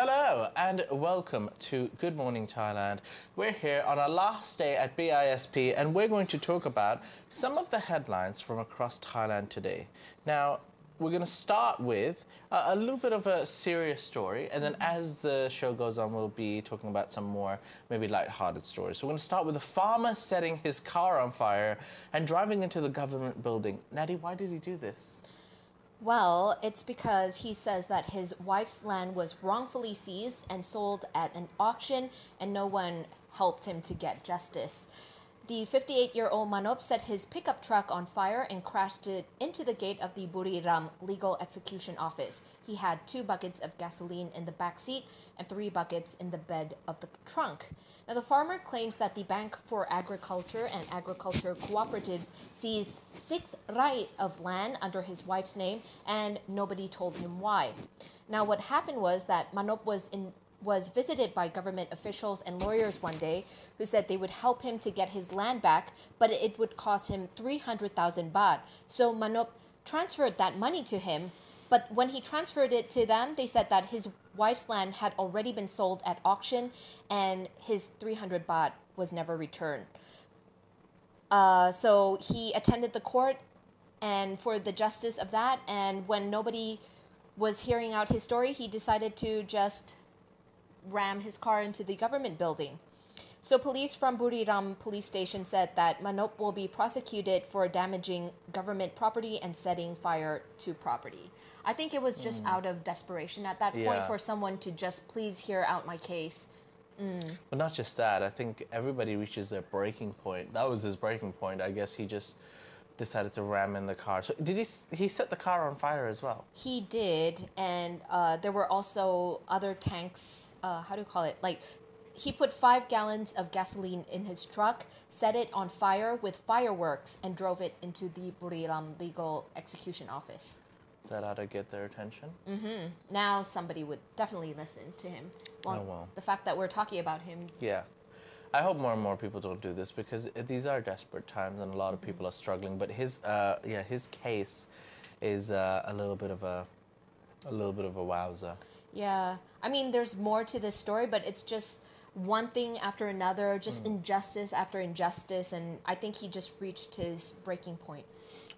Hello and welcome to Good Morning Thailand. We're here on our last day at BISP and we're going to talk about some of the headlines from across Thailand today. Now, we're going to start with a, little bit of a serious story, and then as the show goes on, we'll be talking about some more maybe light-hearted stories. So we're going to start with a farmer setting his car on fire and driving into the government building. Natty, why did he do this? Well, it's because he says that his wife's land was wrongfully seized and sold at an auction, and no one helped him to get justice. The 58 year old Manop set his pickup truck on fire and crashed it into the gate of the Buriram Legal Execution Office. He had two buckets of gasoline in the back seat and three buckets in the bed of the trunk. Now, the farmer claims that the Bank for Agriculture and Agriculture Cooperatives seized six rai of land under his wife's name, and nobody told him why. Now, what happened was that Manop was in was visited by government officials and lawyers one day who said they would help him to get his land back, but it would cost him 300,000 baht. So Manop transferred that money to him, but when he transferred it to them, they said that his wife's land had already been sold at auction and his 300 baht was never returned. Uh, so he attended the court and for the justice of that, and when nobody was hearing out his story, he decided to just ram his car into the government building. So police from Buriram police station said that Manop will be prosecuted for damaging government property and setting fire to property. I think it was just mm. out of desperation at that point yeah. for someone to just please hear out my case. Mm. But not just that, I think everybody reaches their breaking point. That was his breaking point. I guess he just decided to ram in the car. So did he? He set the car on fire as well. He did, and uh, there were also other tanks. Uh, how do you call it? Like he put five gallons of gasoline in his truck, set it on fire with fireworks, and drove it into the Buriram legal execution office. That ought to get their attention. Mm-hmm. Now somebody would definitely listen to him. Well, oh, well. The fact that we're talking about him. Yeah. I hope more and more people don't do this because these are desperate times and a lot of people are struggling. But his, uh, yeah, his case is uh, a little bit of a, a little bit of a wowzer. Yeah, I mean, there's more to this story, but it's just one thing after another, just mm. injustice after injustice, and I think he just reached his breaking point.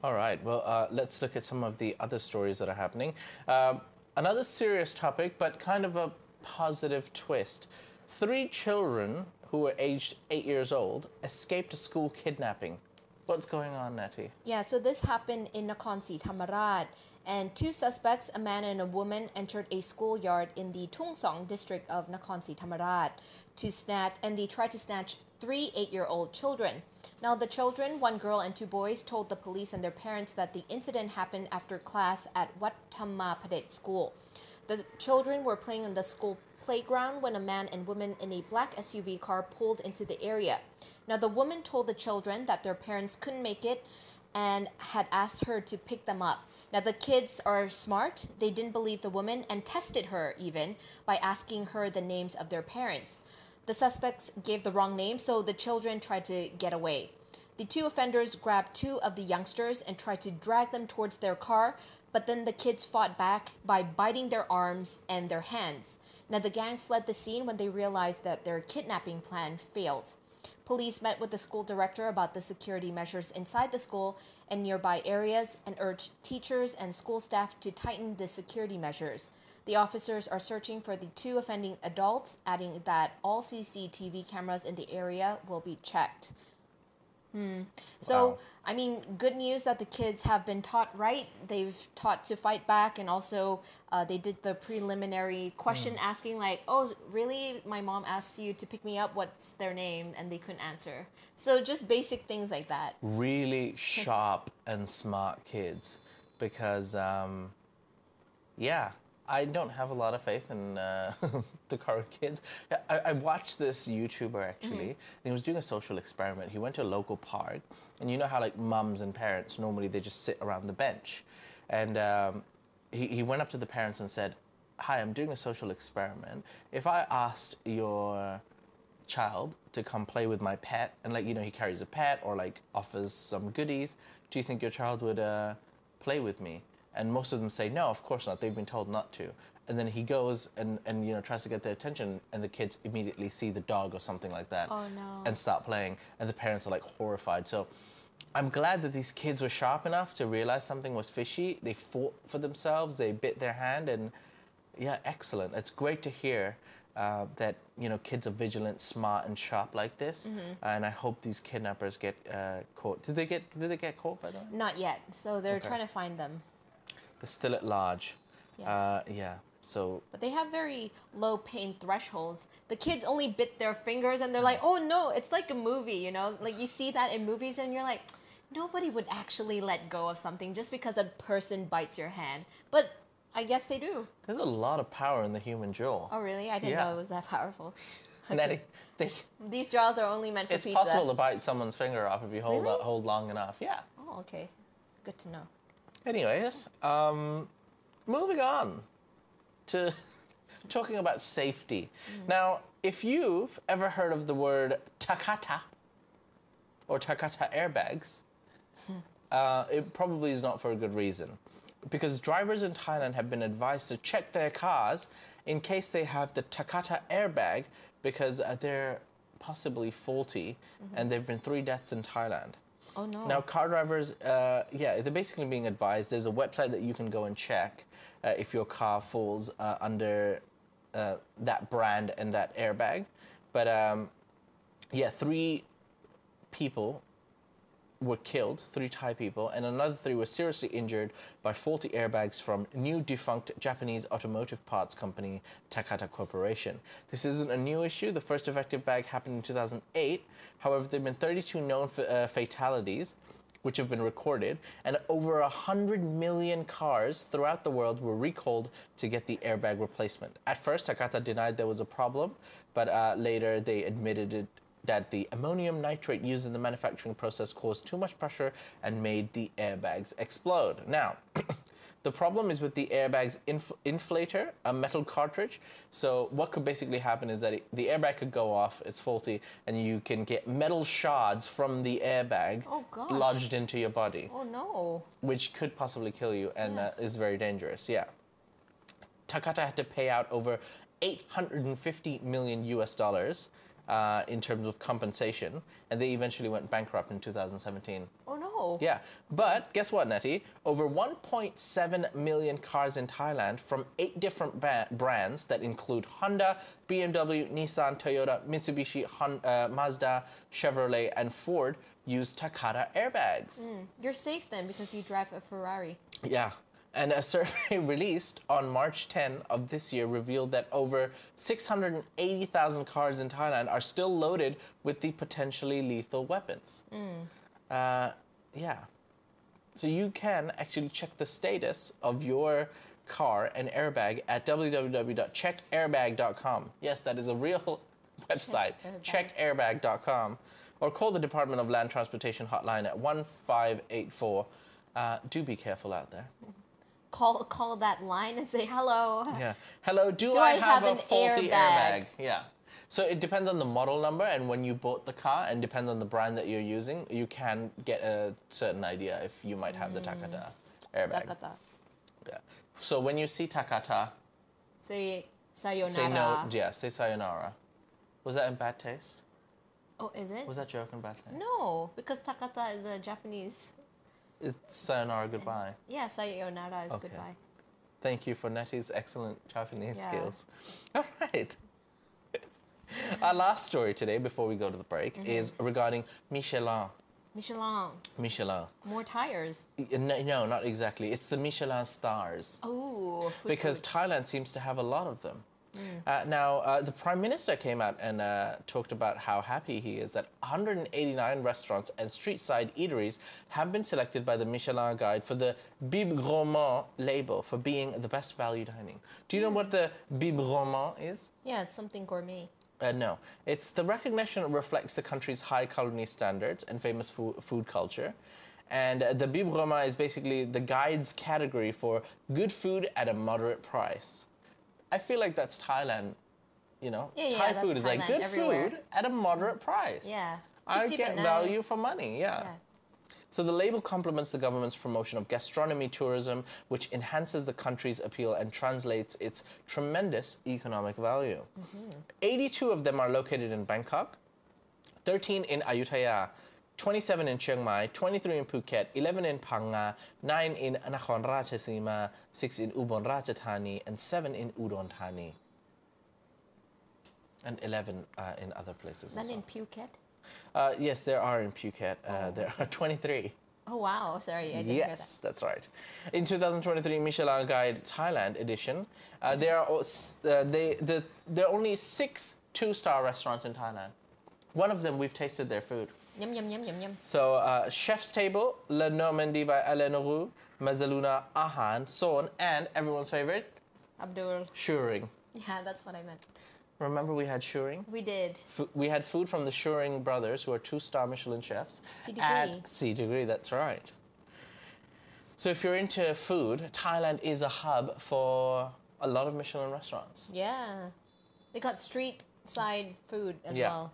All right, well, uh, let's look at some of the other stories that are happening. Uh, another serious topic, but kind of a positive twist. Three children who were aged eight years old, escaped a school kidnapping. What's going on, Nettie? Yeah, so this happened in Nakhon Si Thammarat, and two suspects, a man and a woman, entered a schoolyard in the Tung Song district of Nakhon Si Thammarat to snatch, and they tried to snatch three eight-year-old children. Now, the children, one girl and two boys, told the police and their parents that the incident happened after class at Wat Thamma Padet school. The children were playing in the school playground when a man and woman in a black SUV car pulled into the area. Now, the woman told the children that their parents couldn't make it and had asked her to pick them up. Now, the kids are smart. They didn't believe the woman and tested her even by asking her the names of their parents. The suspects gave the wrong name, so the children tried to get away. The two offenders grabbed two of the youngsters and tried to drag them towards their car, but then the kids fought back by biting their arms and their hands. Now, the gang fled the scene when they realized that their kidnapping plan failed. Police met with the school director about the security measures inside the school and nearby areas and urged teachers and school staff to tighten the security measures. The officers are searching for the two offending adults, adding that all CCTV cameras in the area will be checked. Hmm. So, wow. I mean, good news that the kids have been taught right. They've taught to fight back, and also uh, they did the preliminary question mm. asking, like, oh, really? My mom asked you to pick me up. What's their name? And they couldn't answer. So, just basic things like that. Really sharp and smart kids because, um, yeah, I don't have a lot of faith in uh, the current kids. I, I, watched this YouTuber actually, mm-hmm. and he was doing a social experiment. He went to a local park, and you know how like mums and parents normally they just sit around the bench, and um, he he went up to the parents and said, "Hi, I'm doing a social experiment. If I asked your child to come play with my pet, and like you know he carries a pet or like offers some goodies, do you think your child would uh, play with me?" And most of them say, no, of course not. They've been told not to. and then he goes and, and you know tries to get their attention, and the kids immediately see the dog or something like that, Oh, no. and start playing, and the parents are like horrified. So. I'm glad that these kids were sharp enough to realize something was fishy. They fought for themselves. They bit their hand, and yeah, excellent. It's great to hear uh, that you know kids are vigilant, smart, and sharp like this. And I hope these kidnappers get uh, caught. Did they get? Did they get caught by the way? Not yet. So they're Okay. trying to find them. They're still at large. Yes. Uh, yeah. So But they have very low pain thresholds. The kids only bit their fingers and they're like, oh no, it's like a movie, you know? Like you see that in movies and you're like, nobody would actually let go of something just because a person bites your hand. But I guess they do. there's a lot of power in the human jaw. Oh, really? I didn't Yeah. know it was that powerful. Nettie, they, These jaws are only meant for pizza. it's pizza. possible to bite someone's finger off if you hold Really? hold long enough. Yeah. Oh, okay. Good to know. Anyways, um, moving on to talking about safety. Now, if you've ever heard of the word Takata or Takata airbags, uh, it probably is not for a good reason. Because drivers in Thailand have been advised to check their cars in case they have the Takata airbag because uh, they're possibly faulty, and there have been three deaths in Thailand. Oh, no. Now, car drivers, uh, yeah, they're basically being advised. There's a website that you can go and check uh, if your car falls uh, under uh, that brand and that airbag. But um, yeah, three people were killed, three Thai people, and another three were seriously injured by faulty airbags from new defunct Japanese automotive parts company Takata Corporation. This isn't a new issue. The first defective bag happened in 2008. However, there have been 32 known uh, fatalities. Which have been recorded, and over 100 million cars throughout the world were recalled to get the airbag replacement. At first, Takata denied there was a problem, but uh, later they admitted it that the ammonium nitrate used in the manufacturing process caused too much pressure and made the airbags explode. Now, the problem is with the airbag's inf- inflator, a metal cartridge. So, what could basically happen is that it, the airbag could go off, it's faulty, and you can get metal shards from the airbag Oh, lodged into your body, Oh, no. which could possibly kill you and Yes. uh, is very dangerous. Yeah. Takata had to pay out over 850 million US dollars uh, in terms of compensation, and they eventually went bankrupt in 2017. Oh, no. Yeah, but guess what, Nettie? Over 1.7 million cars in Thailand from eight different ba- brands that include Honda, BMW, Nissan, Toyota, Mitsubishi, Hon- uh, Mazda, Chevrolet, and Ford use Takata airbags. You're safe then because you drive a Ferrari. Yeah. And a survey released on March 10 of this year revealed that over 680,000 cars in Thailand are still loaded with the potentially lethal weapons. Uh, yeah. So you can actually check the status of your car and airbag at www.checkairbag.com. Yes, that is a real website. Airbag. Checkairbag.com. Or call the Department of Land Transportation hotline at 1584. Uh, do be careful out there. Call call that line and say hello. Yeah. Hello, do, Do I, I have, have a an faulty airbag? airbag? Yeah. So it depends on the model number and when you bought the car, and depends on the brand that you're using. You can get a certain idea if you might have the mm. Takata airbag. Takata. Yeah. So when you see Takata, Say sayonara. say no. Yeah, say sayonara. Was that in bad taste? Oh, is it? Was that joke in bad taste? No, because Takata is a Japanese. Is sayonara goodbye? Yeah, sayonara is Okay. goodbye. Thank you for Nettie's excellent Japanese Yeah. skills. All right. Our last story today, before we go to the break, Mm-hmm. is regarding Michelin. Michelin. Michelin. More tires. No, no, not exactly. It's the Michelin stars. Oh, because food. Thailand seems to have a lot of them. Mm. Uh, now, uh, the Prime Minister came out and uh, talked about how happy he is that 189 restaurants and street side eateries have been selected by the Michelin Guide for the Bib Gourmand label for being the best value dining. Do you know what the Bib Gourmand is? yeah, it's something gourmet. Uh, no, it's the recognition that reflects the country's high culinary standards and famous food, food culture. And uh, the Bib Roma is basically the guide's category for good food at a moderate price. I feel like that's Thailand, you know? Yeah, yeah, Thai that's food is like good everywhere. food at a moderate price. Yeah. I Cheap, get and value for money, yeah. Yeah. So the label complements the government's promotion of gastronomy tourism, which enhances the country's appeal and translates its tremendous economic value. Mm-hmm. 82 of them are located in Bangkok, 13 in Ayutthaya, 27 in Chiang Mai, 23 in Phuket, 11 in Phang Nga, 9 in Nakhon Ratchasima, 6 in Ubon Ratchathani, and 7 in Udon Thani. And 11 uh, in other places. None as in. Phuket. Uh, yes, there are in Phuket. Uh, there are 23. Oh wow! Sorry, I didn't hear that. Yes, that's right. In 2023 Michelin Guide Thailand edition, uh, there are uh, they, the, there are only six two-star restaurants in Thailand. One of them we've tasted their food. Yum yum yum yum yum. So, uh, Chef's Table, Le Normandie by Alain Roux, Mezzaluna R.HAAN, Sorn, and everyone's favorite, Abdul. Sühring. Yeah, that's what I meant. Remember we had Sühring? We did. Fu- we had food from the Sühring brothers, who are two-star Michelin chefs. C degree. At C degree, that's right. So if you're into food, Thailand is a hub for a lot of Michelin restaurants. Yeah, they got street side food as Yeah. well.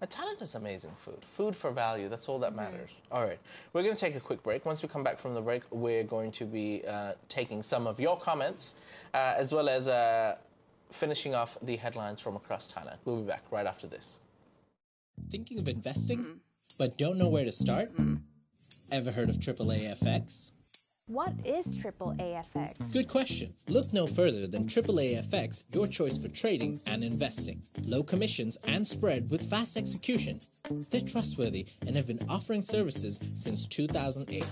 Cheap. Uh, Thailand has amazing food. Food for value, that's all that matters. All right, we're going to take a quick break. Once we come back from the break, we're going to be uh, taking some of your comments uh, as well as uh, finishing off the headlines from across Thailand. We'll be back right after this. Thinking of investing, but don't know where to start? Ever heard of AAA FX? What is triple AFX? Good question. Look no further than AAA FX, your choice for trading and investing. Low commissions and spread with fast execution. They're trustworthy and have been offering services since 2008.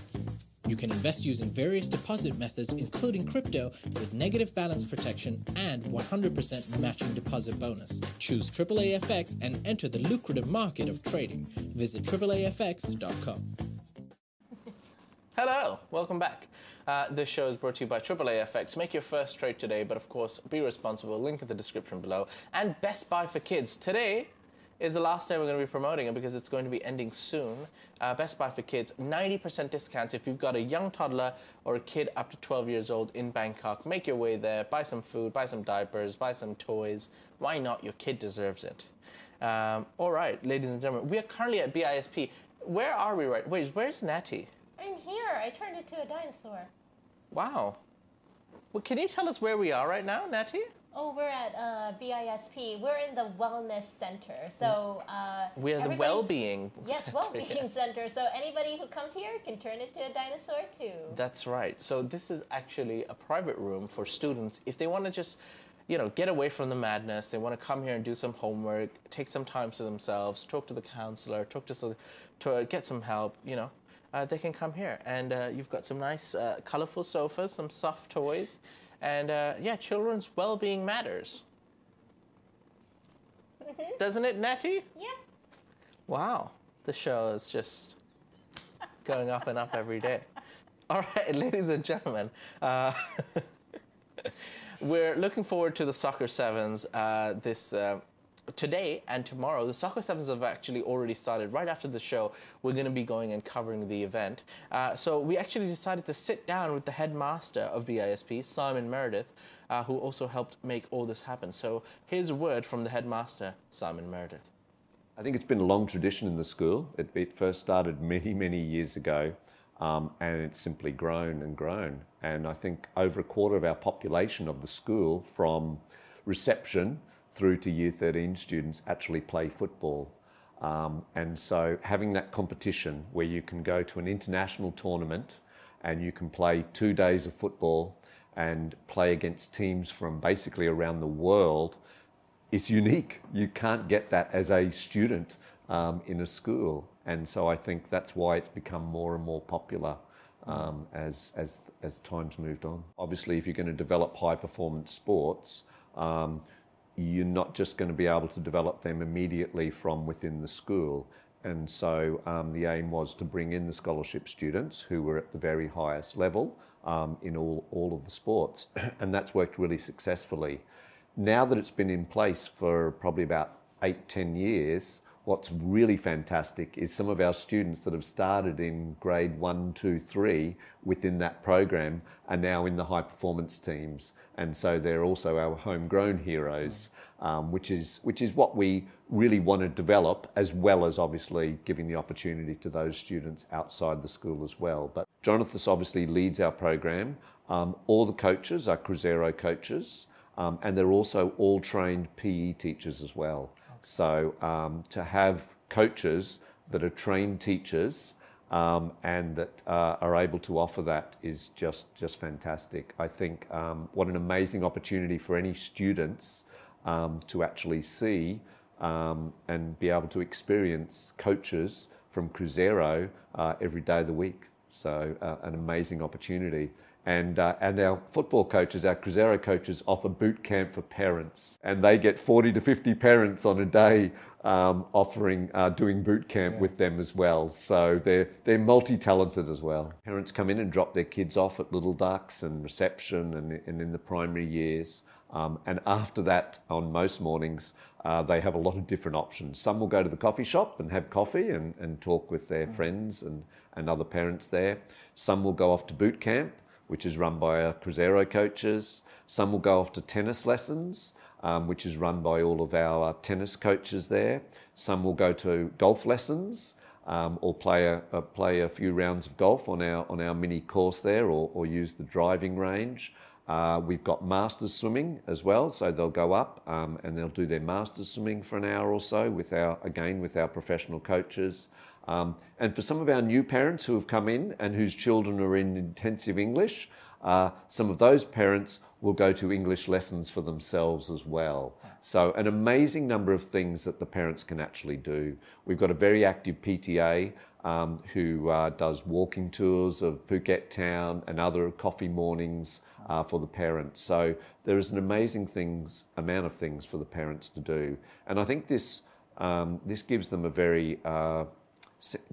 You can invest using various deposit methods, including crypto, with negative balance protection and 100% matching deposit bonus. Choose AAA FX and enter the lucrative market of trading. Visit AAAFX.com. Hello, welcome back. Uh, this show is brought to you by AAA FX. Make your first trade today, but of course, be responsible. Link in the description below. And Best Buy for Kids. Today is the last day we're going to be promoting it because it's going to be ending soon. Uh, Best Buy for Kids, 90% discounts if you've got a young toddler or a kid up to 12 years old in Bangkok. Make your way there, buy some food, buy some diapers, buy some toys. Why not? Your kid deserves it. Um, all right, ladies and gentlemen, we are currently at BISP. Where are we right? Wait, where's Natty? I'm here. I turned into a dinosaur. Wow. Well, can you tell us where we are right now, Natty? Oh, we're at uh, BISP. We're in the wellness center. So uh, We're the well-being. Yes, center, well-being yeah. center. So anybody who comes here can turn into a dinosaur too. That's right. So this is actually a private room for students if they want to just, you know, get away from the madness. They want to come here and do some homework, take some time to themselves, talk to the counselor, talk to some, to get some help. You know, uh, they can come here, and uh, you've got some nice, uh, colorful sofas, some soft toys, and uh, yeah, children's well-being matters. Doesn't it, Natty? Yep. Wow, the show is just going up and up every day. All right, ladies and gentlemen, uh, we're looking forward to the soccer sevens uh, this uh, today and tomorrow. The soccer sevens have actually already started. Right after the show, we're going to be going and covering the event. Uh, so we actually decided to sit down with the headmaster of BISP, Simon Meredith, uh, who also helped make all this happen. So here's a word from the headmaster, Simon Meredith. I think it's been a long tradition in the school. It, it first started many, many years ago, um, and it's simply grown and grown. And I think over a quarter of our population of the school, from reception through to year 13 students, actually play football. Um, and so having that competition where you can go to an international tournament and you can play two days of football and play against teams from basically around the world it's unique. You can't get that as a student um, in a school, and so I think that's why it's become more and more popular um, as as as time's moved on. Obviously, if you're going to develop high performance sports, um, you're not just going to be able to develop them immediately from within the school. And so um, the aim was to bring in the scholarship students who were at the very highest level um, in all, all of the sports. And that's worked really successfully. Now that it's been in place for probably about eight, ten years, what's really fantastic is some of our students that have started in grade one, two, three within that program are now in the high performance teams. And so they're also our homegrown heroes, um, which, is, which is what we really want to develop, as well as obviously giving the opportunity to those students outside the school as well. But Jonathan obviously leads our program. Um, all the coaches are Cruzeiro coaches, um, and they're also all trained PE teachers as well. So um, to have coaches that are trained teachers um, and that uh, are able to offer that is just just fantastic. I think um, what an amazing opportunity for any students um, to actually see um, and be able to experience coaches from Cruzeiro uh, every day of the week. So uh, an amazing opportunity. And, uh, and our football coaches, our Cruzeiro coaches, offer boot camp for parents. And they get 40 to 50 parents on a day um, offering, uh, doing boot camp yeah. with them as well. So they're, they're multi talented as well. Parents come in and drop their kids off at Little Ducks and reception and, and in the primary years. Um, and after that, on most mornings, uh, they have a lot of different options. Some will go to the coffee shop and have coffee and, and talk with their mm. friends and, and other parents there. Some will go off to boot camp which is run by our Cruzeiro coaches. Some will go off to tennis lessons, um, which is run by all of our tennis coaches there. Some will go to golf lessons. Um, or play a, a, play a few rounds of golf on our on our mini course there, or, or use the driving range. Uh, we've got masters swimming as well, so they'll go up um, and they'll do their masters swimming for an hour or so with our again with our professional coaches. Um, and for some of our new parents who have come in and whose children are in intensive English, uh, some of those parents will go to English lessons for themselves as well. So, an amazing number of things that the parents can actually do. We've got a very active PTA um, who uh, does walking tours of Phuket town and other coffee mornings uh, for the parents. So, there is an amazing things, amount of things for the parents to do. And I think this, um, this gives them a very uh,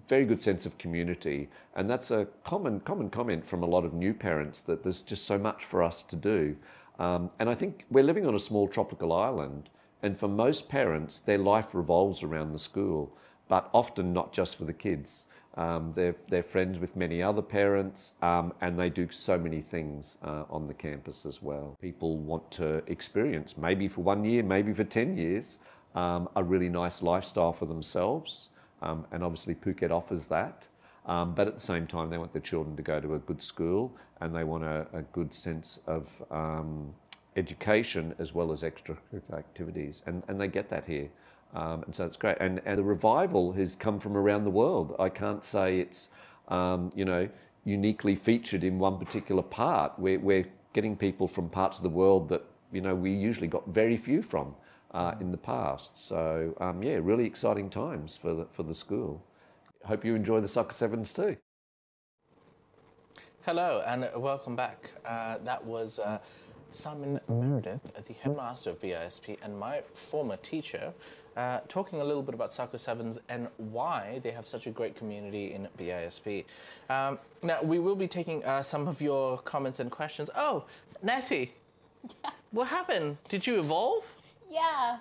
very good sense of community. And that's a common, common comment from a lot of new parents that there's just so much for us to do. Um, and I think we're living on a small tropical island. And for most parents, their life revolves around the school, but often not just for the kids. Um, they're, they're friends with many other parents, um, and they do so many things uh, on the campus as well. People want to experience, maybe for one year, maybe for 10 years, um, a really nice lifestyle for themselves. Um, and obviously, Phuket offers that. Um, but at the same time, they want their children to go to a good school and they want a, a good sense of um, education as well as extracurricular activities. And, and they get that here. Um, and so it's great. And, and the revival has come from around the world. I can't say it's, um, you know, uniquely featured in one particular part. We're, we're getting people from parts of the world that, you know, we usually got very few from uh, in the past. So um, yeah, really exciting times for the, for the school. Hope you enjoy the Soccer Sevens too. Hello and welcome back. Uh, that was uh, Simon Meredith, the headmaster of BISP, and my former teacher, uh, talking a little bit about Soccer Sevens and why they have such a great community in BISP. Um, now, we will be taking uh, some of your comments and questions. Oh, Natty, yeah. what happened? Did you evolve? Yeah,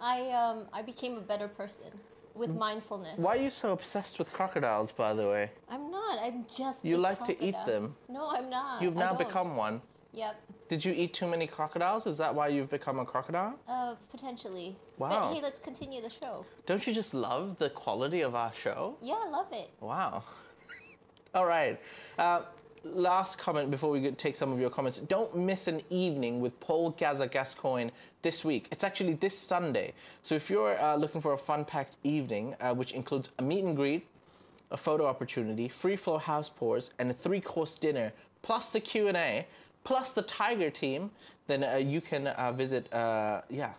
I um I became a better person with mm. mindfulness. Why are you so obsessed with crocodiles, by the way? I'm not. I'm just. You like crocodile. to eat them. No, I'm not. You've now become one. Yep. Did you eat too many crocodiles? Is that why you've become a crocodile? Uh, potentially. Wow. But hey, let's continue the show. Don't you just love the quality of our show? Yeah, I love it. Wow. All right. Uh, last comment before we take some of your comments. Don't miss an evening with Paul Gazza Gascoigne this week. It's actually this Sunday. So if you're uh, looking for a fun-packed evening, uh, which includes a meet and greet, a photo opportunity, free flow house pours, and a three-course dinner, plus the Q&A, plus the Tiger team, then uh, you can uh, visit, uh, yeah,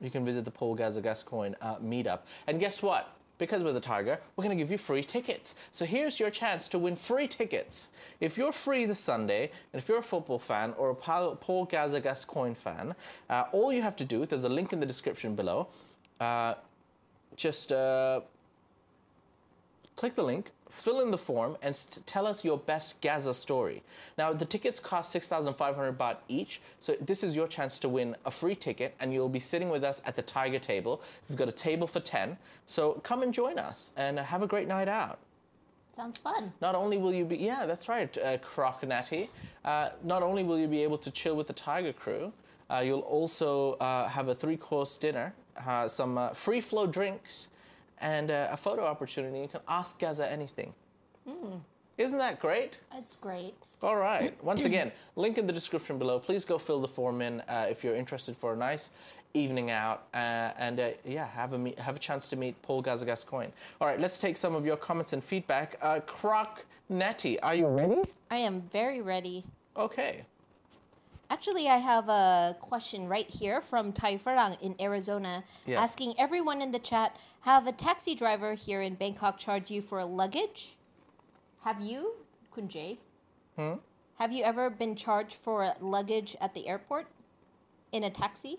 you can visit the Paul Gazza Gascoigne uh, meetup. And guess what? Because we're the Tiger, we're going to give you free tickets. So here's your chance to win free tickets. If you're free this Sunday, and if you're a football fan or a Paul Gazza Gascoigne fan, uh, all you have to do, there's a link in the description below, uh, just uh, click the link, fill in the form, and st- tell us your best Gazza story. Now, the tickets cost 6,500 baht each, so this is your chance to win a free ticket, and you'll be sitting with us at the Tiger table. We've got a table for 10, so come and join us and have a great night out. Sounds fun. Not only will you be, yeah, that's right, uh, Croc Natty. Uh, not only will you be able to chill with the Tiger crew, uh, you'll also uh, have a three course dinner, uh, some uh, free flow drinks, and uh, a photo opportunity. You can ask Gazza anything. Isn't that great? It's great. All right. Once again, link in the description below. Please go fill the form in uh, if you're interested for a nice evening out, uh, and uh, yeah, have a meet, have a chance to meet Paul Gazza Gascoigne. All right, let's take some of your comments and feedback. Uh, Croc Netty, are you ready? I am very ready. Okay. Actually, I have a question right here from Tai Farang in Arizona Yeah. asking everyone in the chat Have a taxi driver here in Bangkok charged you for luggage? Have you, Kunjay? Hmm? Have you ever been charged for luggage at the airport in a taxi?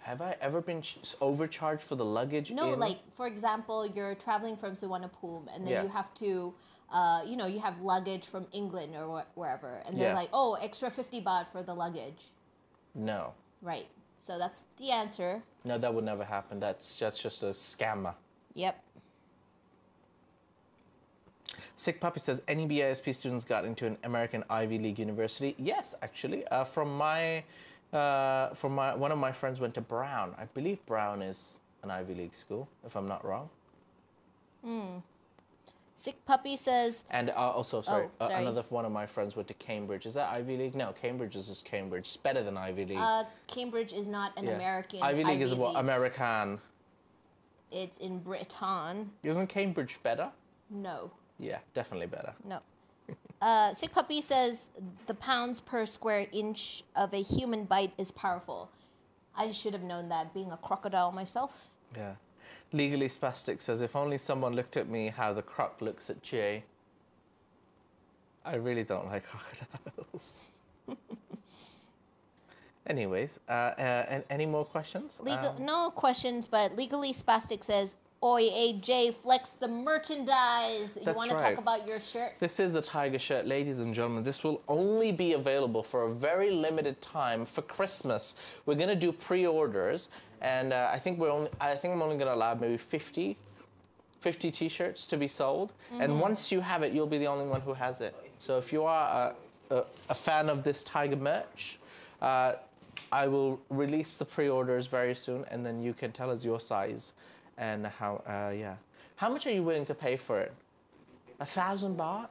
Have I ever been ch- overcharged for the luggage? No, in- like for example, you're traveling from Suvarnabhumi and then Yeah. you have to, uh, you know, you have luggage from England or wh- wherever, and they're Yeah. like, oh, extra 50 baht for the luggage. No. Right. So that's the answer. No, that would never happen. That's that's just a scammer. Yep. Sick Puppy says, any BISP students got into an American Ivy League university? Yes, actually. Uh, from my, uh, from my, one of my friends went to Brown. I believe Brown is an Ivy League school, if I'm not wrong. Sick Puppy says, And uh, also, sorry, Oh, uh, another one of my friends went to Cambridge. Is that Ivy League? No, Cambridge is just Cambridge. It's better than Ivy League. uh, Cambridge is not an Yeah. American. Ivy League is what League. American. It's in Britain. Isn't Cambridge better? No, Yeah, definitely better. no. Uh, Sick Puppy says the pounds per square inch of a human bite is powerful. I should have known that being a crocodile myself. Yeah. Legally Spastic says, if only someone looked at me how the croc looks at Jay. I really don't like crocodiles. Anyways, uh, uh, an- any more questions? Legal, Um, no questions, but legally spastic says, "Oi, AJ, flex the merchandise. You want to talk about your shirt? This is a tiger shirt, ladies and gentlemen. This will only be available for a very limited time for Christmas. We're gonna do pre-orders, and uh, I think we're only. I think I'm only gonna allow maybe 50, 50 T-shirts to be sold. And once you have it, you'll be the only one who has it. So if you are a, a, a fan of this tiger merch, uh, I will release the pre-orders very soon, and then you can tell us your size and how. Uh, yeah, how much are you willing to pay for it? A thousand baht?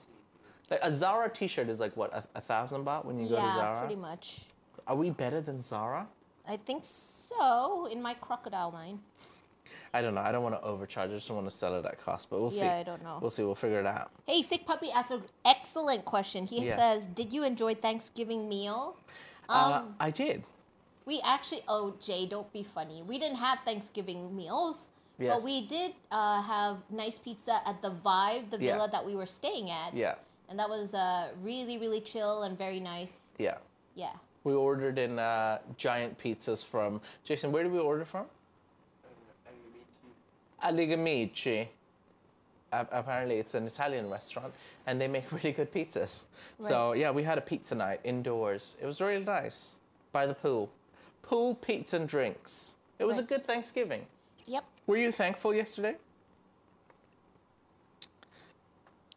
Like a Zara T-shirt is like what a, a thousand baht when you go to Zara. Yeah, Zara. pretty much. Are we better than Zara? I think so. In my crocodile mind. I don't know. I don't want to overcharge. I just want to sell it at cost, but we'll see. Yeah, I don't know. We'll see. We'll figure it out. Hey, sick puppy asked an excellent question. He Yeah. says, "Did you enjoy Thanksgiving meal?" Um, uh, I did. We actually, oh Jay, don't be funny. We didn't have Thanksgiving meals, Yes. but we did uh, have nice pizza at the Vibe, the Yeah. villa that we were staying at. Yeah. And that was uh, really, really chill and very nice. Yeah. Yeah. We ordered in uh, giant pizzas from Jason. Where did we order from? Aligamici. Apparently, it's an Italian restaurant, and they make really good pizzas. Right. So yeah, we had a pizza night indoors. It was really nice by the pool. Pool, pizza, and drinks. It was a good Thanksgiving. Yep. Were you thankful yesterday?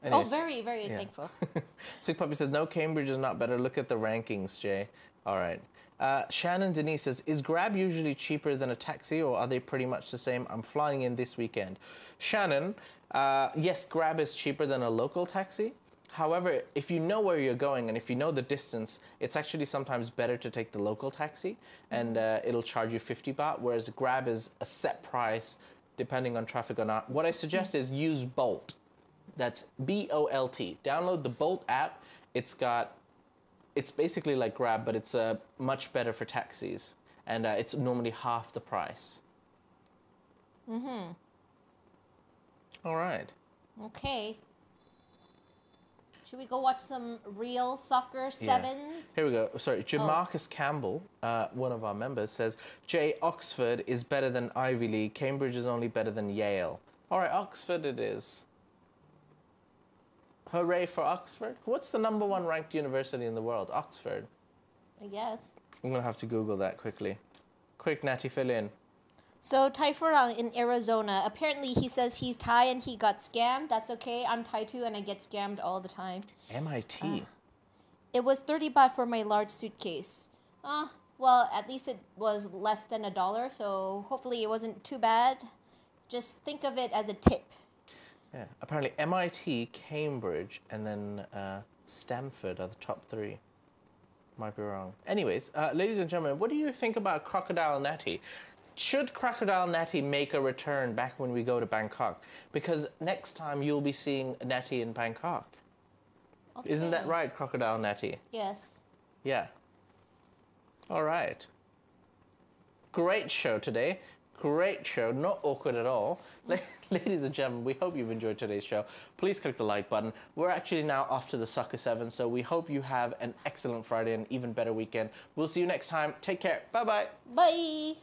Oh, Anyways, very, very yeah. thankful. Sick Puppy says, no, Cambridge is not better. Look at the rankings, Jay. All right. Uh, Shannon Denise says, is Grab usually cheaper than a taxi or are they pretty much the same? I'm flying in this weekend. Shannon, uh, yes, Grab is cheaper than a local taxi. However, if you know where you're going and if you know the distance, it's actually sometimes better to take the local taxi and uh, it'll charge you 50 baht, whereas Grab is a set price depending on traffic or not. What I suggest is use Bolt. That's B O L T. Download the Bolt app. It's got, it's basically like Grab, but it's uh, much better for taxis, and uh, it's normally half the price. Mm-hmm. All right. okay. Should we go watch some real soccer Yeah. sevens? Here we go. Sorry, Jamarcus Campbell, uh, one of our members, says Jay Oxford is better than Ivy League. Cambridge is only better than Yale. All right, Oxford it is. Hooray for Oxford. What's the number one ranked university in the world? Oxford. I guess. I'm gonna have to Google that quickly. Quick, Natty, fill in. So Tai Furang in Arizona, apparently he says he's Thai and he got scammed. That's okay. I'm Thai too and I get scammed all the time. MIT. It was 30 baht for my large suitcase. Ah, well, at least it was less than a dollar, so hopefully it wasn't too bad. Just think of it as a tip. Yeah. Apparently, MIT, Cambridge, and then uh, Stanford are the top three. Might be wrong. Anyways, uh, ladies and gentlemen, what do you think about Crocodile Natty? Should Crocodile Natty make a return back when we go to Bangkok? Because next time you'll be seeing Natty in Bangkok. Isn't that right, Crocodile Natty? Yes. Yeah. All right. Great show today. Great show. Not awkward at all. Ladies and gentlemen, we hope you've enjoyed today's show. Please click the like button. We're actually now off to the Soccer 7, so we hope you have an excellent Friday and even better weekend. We'll see you next time. Take care. Bye bye. Bye.